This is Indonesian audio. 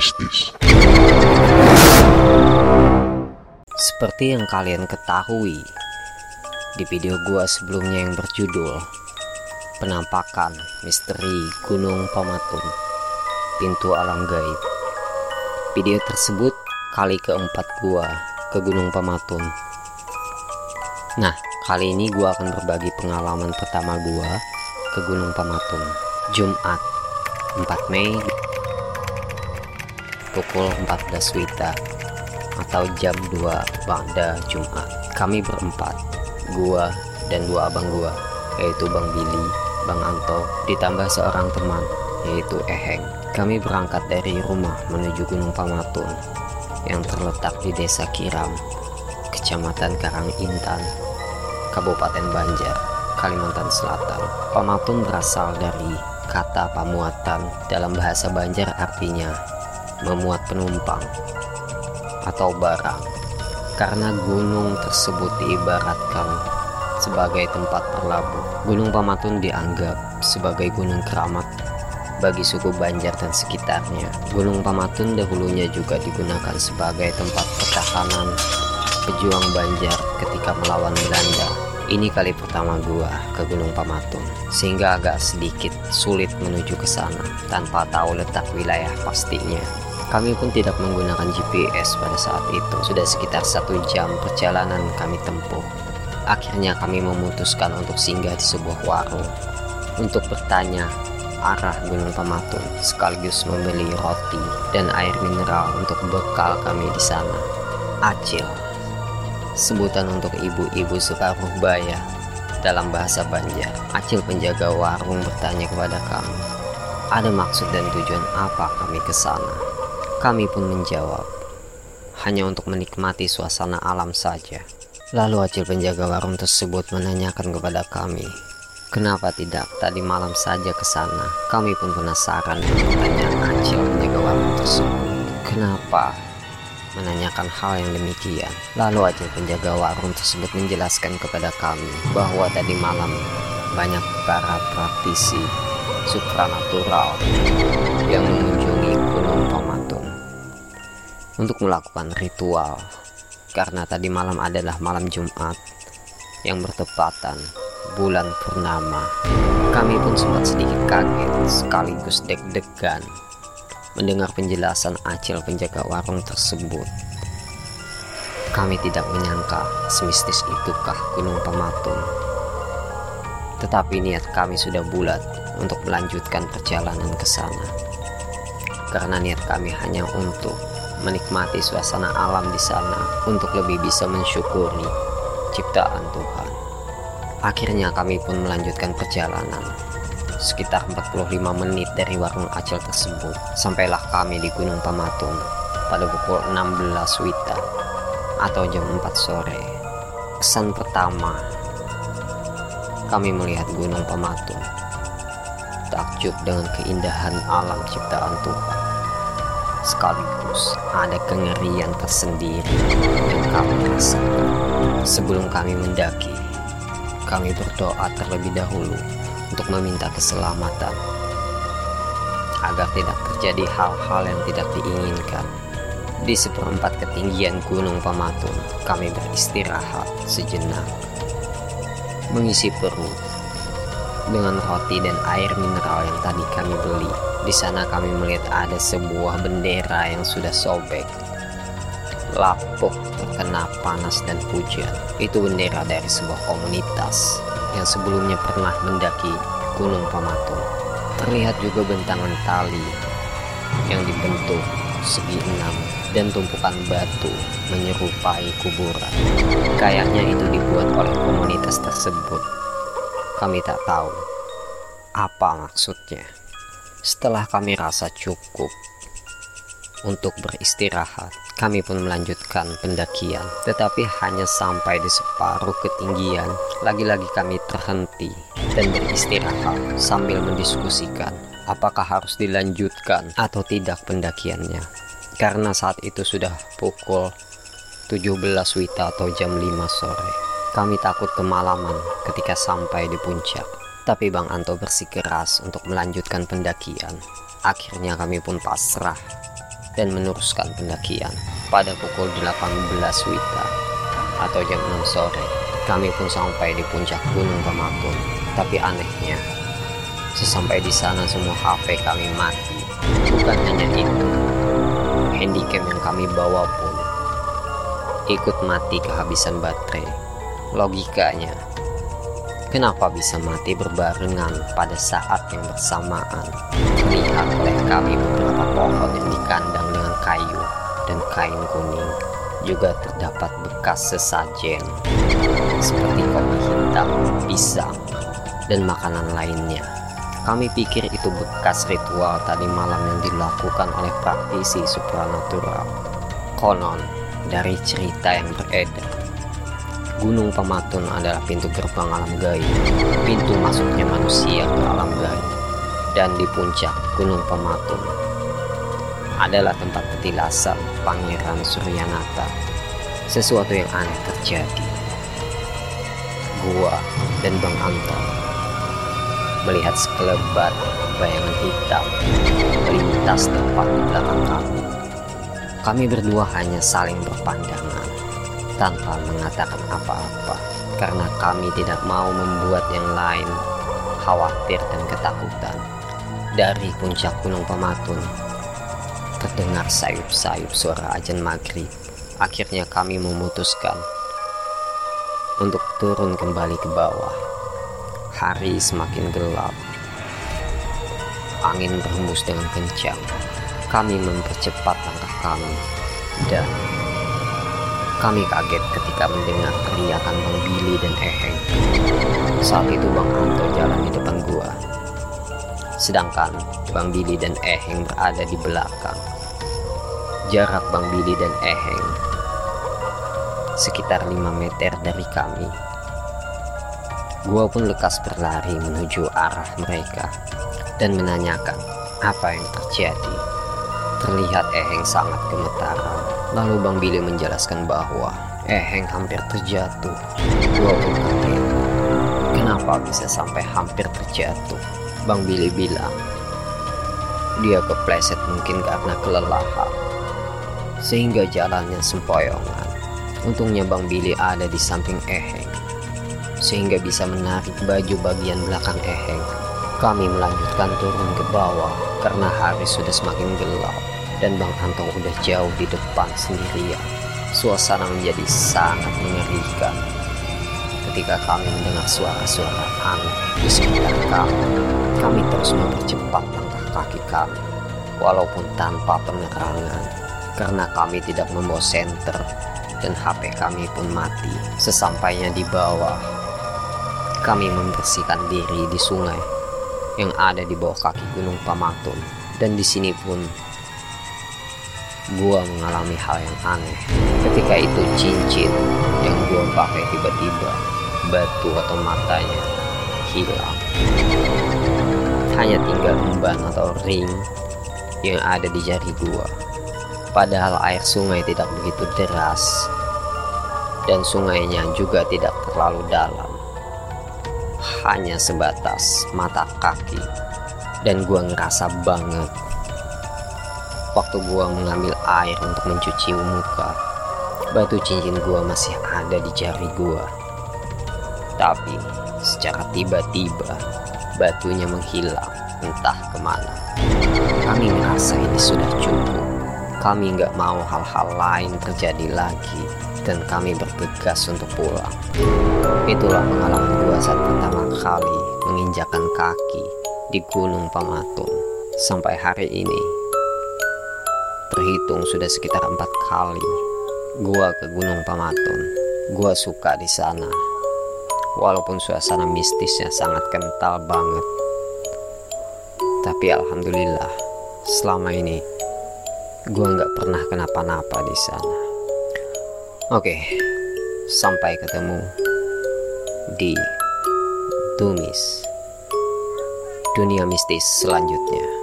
mistis. Seperti yang kalian ketahui di video gua sebelumnya yang berjudul Penampakan Misteri Gunung Pamatun Pintu Alam Gaib. Video tersebut kali keempat gua ke Gunung Pamatun. Nah, kali ini gua akan berbagi pengalaman pertama gua ke Gunung Pamatun. Jumat 4 Mei pukul 14 Wita atau jam 2 pada Jumat. Kami berempat, gua dan dua abang gua, yaitu Bang Billy, Bang Anto, ditambah seorang teman, yaitu Eheng. Kami berangkat dari rumah menuju Gunung Pamatun yang terletak di Desa Kiram, Kecamatan Karang Intan, Kabupaten Banjar, Kalimantan Selatan. Pamatun berasal dari kata pamuatan dalam bahasa Banjar artinya memuat penumpang atau barang karena gunung tersebut diibaratkan sebagai tempat berlabuh. Gunung Pamatun dianggap sebagai gunung keramat bagi suku Banjar dan sekitarnya. Gunung Pamatun dahulunya juga digunakan sebagai tempat pertahanan pejuang Banjar ketika melawan Belanda. Ini kali pertama gua ke Gunung Pamatun, sehingga agak sedikit sulit menuju ke sana tanpa tahu letak wilayah pastinya. Kami pun tidak menggunakan GPS pada saat itu. Sudah sekitar satu jam perjalanan kami tempuh. Akhirnya kami memutuskan untuk singgah di sebuah warung untuk bertanya arah Gunung Pamatun sekaligus membeli roti dan air mineral untuk bekal kami di sana. Acil, sebutan untuk ibu-ibu separuh baya dalam bahasa Banjar. Acil penjaga warung bertanya kepada kami, ada maksud dan tujuan apa kami ke sana? Kami pun menjawab, hanya untuk menikmati suasana alam saja. Lalu Acil penjaga warung tersebut menanyakan kepada kami, kenapa tidak tadi malam saja ke sana? Kami pun penasaran dengan pertanyaan Acil penjaga warung tersebut. Kenapa menanyakan hal yang demikian? Lalu Acil penjaga warung tersebut menjelaskan kepada kami bahwa tadi malam banyak para praktisi supranatural yang mengunjungi Gunung Pamatun untuk melakukan ritual karena tadi malam adalah malam Jumat yang bertepatan bulan purnama. Kami pun sempat sedikit kaget sekaligus deg-degan mendengar penjelasan Acil penjaga warung tersebut. Kami tidak menyangka semistis itukah Gunung Pamatun. Tetapi niat kami sudah bulat untuk melanjutkan perjalanan ke sana. Karena niat kami hanya untuk menikmati suasana alam di sana untuk lebih bisa mensyukuri ciptaan Tuhan. Akhirnya kami pun melanjutkan perjalanan. Sekitar 45 menit dari warung Acil tersebut, sampailah kami di Gunung Pamatun pada pukul 16 Wita atau jam 4 sore. Kesan pertama, kami melihat Gunung Pamatun. Takjub dengan keindahan alam ciptaan Tuhan sekaligus ada kengerian tersendiri yang kami rasakan. Sebelum kami mendaki, kami berdoa terlebih dahulu untuk meminta keselamatan agar tidak terjadi hal-hal yang tidak diinginkan. Di seperempat ketinggian Gunung Pamatun, kami beristirahat sejenak, mengisi perut dengan roti dan air mineral yang tadi kami beli. Di sana kami melihat ada sebuah bendera yang sudah sobek. Lapuk terkena panas dan hujan. Itu bendera dari sebuah komunitas yang sebelumnya pernah mendaki Gunung Pamatun. Terlihat juga bentangan tali yang dibentuk segi enam dan tumpukan batu menyerupai kuburan. Kayaknya itu dibuat oleh komunitas tersebut. Kami tak tahu apa maksudnya. Setelah kami rasa cukup untuk beristirahat, kami pun melanjutkan pendakian, tetapi hanya sampai di separuh ketinggian. Lagi-lagi kami terhenti dan beristirahat sambil mendiskusikan apakah harus dilanjutkan atau tidak pendakiannya. Karena saat itu sudah pukul 17 Wita atau jam 5 sore. Kami takut kemalaman ketika sampai di puncak. Tapi Bang Anto bersikeras untuk melanjutkan pendakian. Akhirnya kami pun pasrah dan meneruskan pendakian. Pada pukul 18 Wita atau jam 6 sore, kami pun sampai di puncak Gunung Pematun. Tapi anehnya, sesampai di sana semua HP kami mati. Bukan hanya itu, handycam yang kami bawa pun ikut mati kehabisan baterai. Logikanya, kenapa bisa mati berbarengan pada saat yang bersamaan? Lihat oleh kami beberapa pohon yang dikandang dengan kayu dan kain kuning juga terdapat bekas sesajen seperti kopi hitam, pisang, dan makanan lainnya. Kami pikir itu bekas ritual tadi malam yang dilakukan oleh praktisi supranatural. Konon, dari cerita yang beredar. Gunung Pematun adalah pintu gerbang alam gaib, pintu masuknya manusia ke alam gaib. Dan di puncak Gunung Pematun adalah tempat petilasan Pangeran Suryanata. Sesuatu yang aneh terjadi. Gua dan Bang Anton melihat sekelebat bayangan hitam melintas tepat di belakang kami. Kami berdua hanya saling berpandangan tanpa mengatakan apa-apa karena kami tidak mau membuat yang lain khawatir dan ketakutan. Dari puncak Gunung Pematun terdengar sayup-sayup suara ajan maghrib. Akhirnya kami memutuskan untuk turun kembali ke bawah. Hari semakin gelap. Angin berhembus dengan kencang kami mempercepat langkah kami dan kami kaget ketika mendengar teriakan Bang Billy dan Eheng. Saat itu Bang Anto jalan di depan gua. Sedangkan Bang Billy dan Eheng berada di belakang. Jarak Bang Billy dan Eheng sekitar 5 meter dari kami. Gua pun lekas berlari menuju arah mereka dan menanyakan apa yang terjadi. Terlihat Eheng sangat gemetaran. Lalu Bang Billy menjelaskan bahwa Eheng hampir terjatuh. Gua pun kaget. Kenapa bisa sampai hampir terjatuh? Bang Billy bilang, dia kepleset mungkin karena kelelahan. Sehingga jalannya sempoyongan. Untungnya Bang Billy ada di samping Eheng. Sehingga bisa menarik baju bagian belakang Eheng. Kami melanjutkan turun ke bawah karena hari sudah semakin gelap dan Bang Antong udah jauh di depan sendirian. Suasana menjadi sangat mengerikan ketika kami mendengar suara-suara aneh di sekitar kami. Kami terus mempercepat langkah kaki kami, walaupun tanpa penerangan, karena kami tidak membawa senter dan HP kami pun mati. Sesampainya di bawah, kami membersihkan diri di sungai yang ada di bawah kaki Gunung Pamatun. Dan di sini pun gua mengalami hal yang aneh. Ketika itu cincin yang gua pakai tiba-tiba batu atau matanya hilang. Hanya tinggal umban atau ring yang ada di jari gua. Padahal air sungai tidak begitu deras dan sungainya juga tidak terlalu dalam. Hanya sebatas mata kaki dan gua ngerasa banget Waktu gua mengambil air untuk mencuci muka, batu cincin gua masih ada di jari gua. Tapi secara tiba-tiba batunya menghilang entah ke mana. Kami merasa ini sudah cukup. Kami nggak mau hal-hal lain terjadi lagi dan kami bergegas untuk pulang. Itulah pengalaman gua saat pertama kali menginjakan kaki di Gunung Pamatun. Sampai hari ini, terhitung sudah sekitar empat kali gua ke Gunung Pamatun. Gua suka di sana. Walaupun suasana mistisnya sangat kental banget. Tapi alhamdulillah, selama ini gua nggak pernah kenapa-napa di sana. Oke, sampai ketemu di Tumis dunia mistis selanjutnya.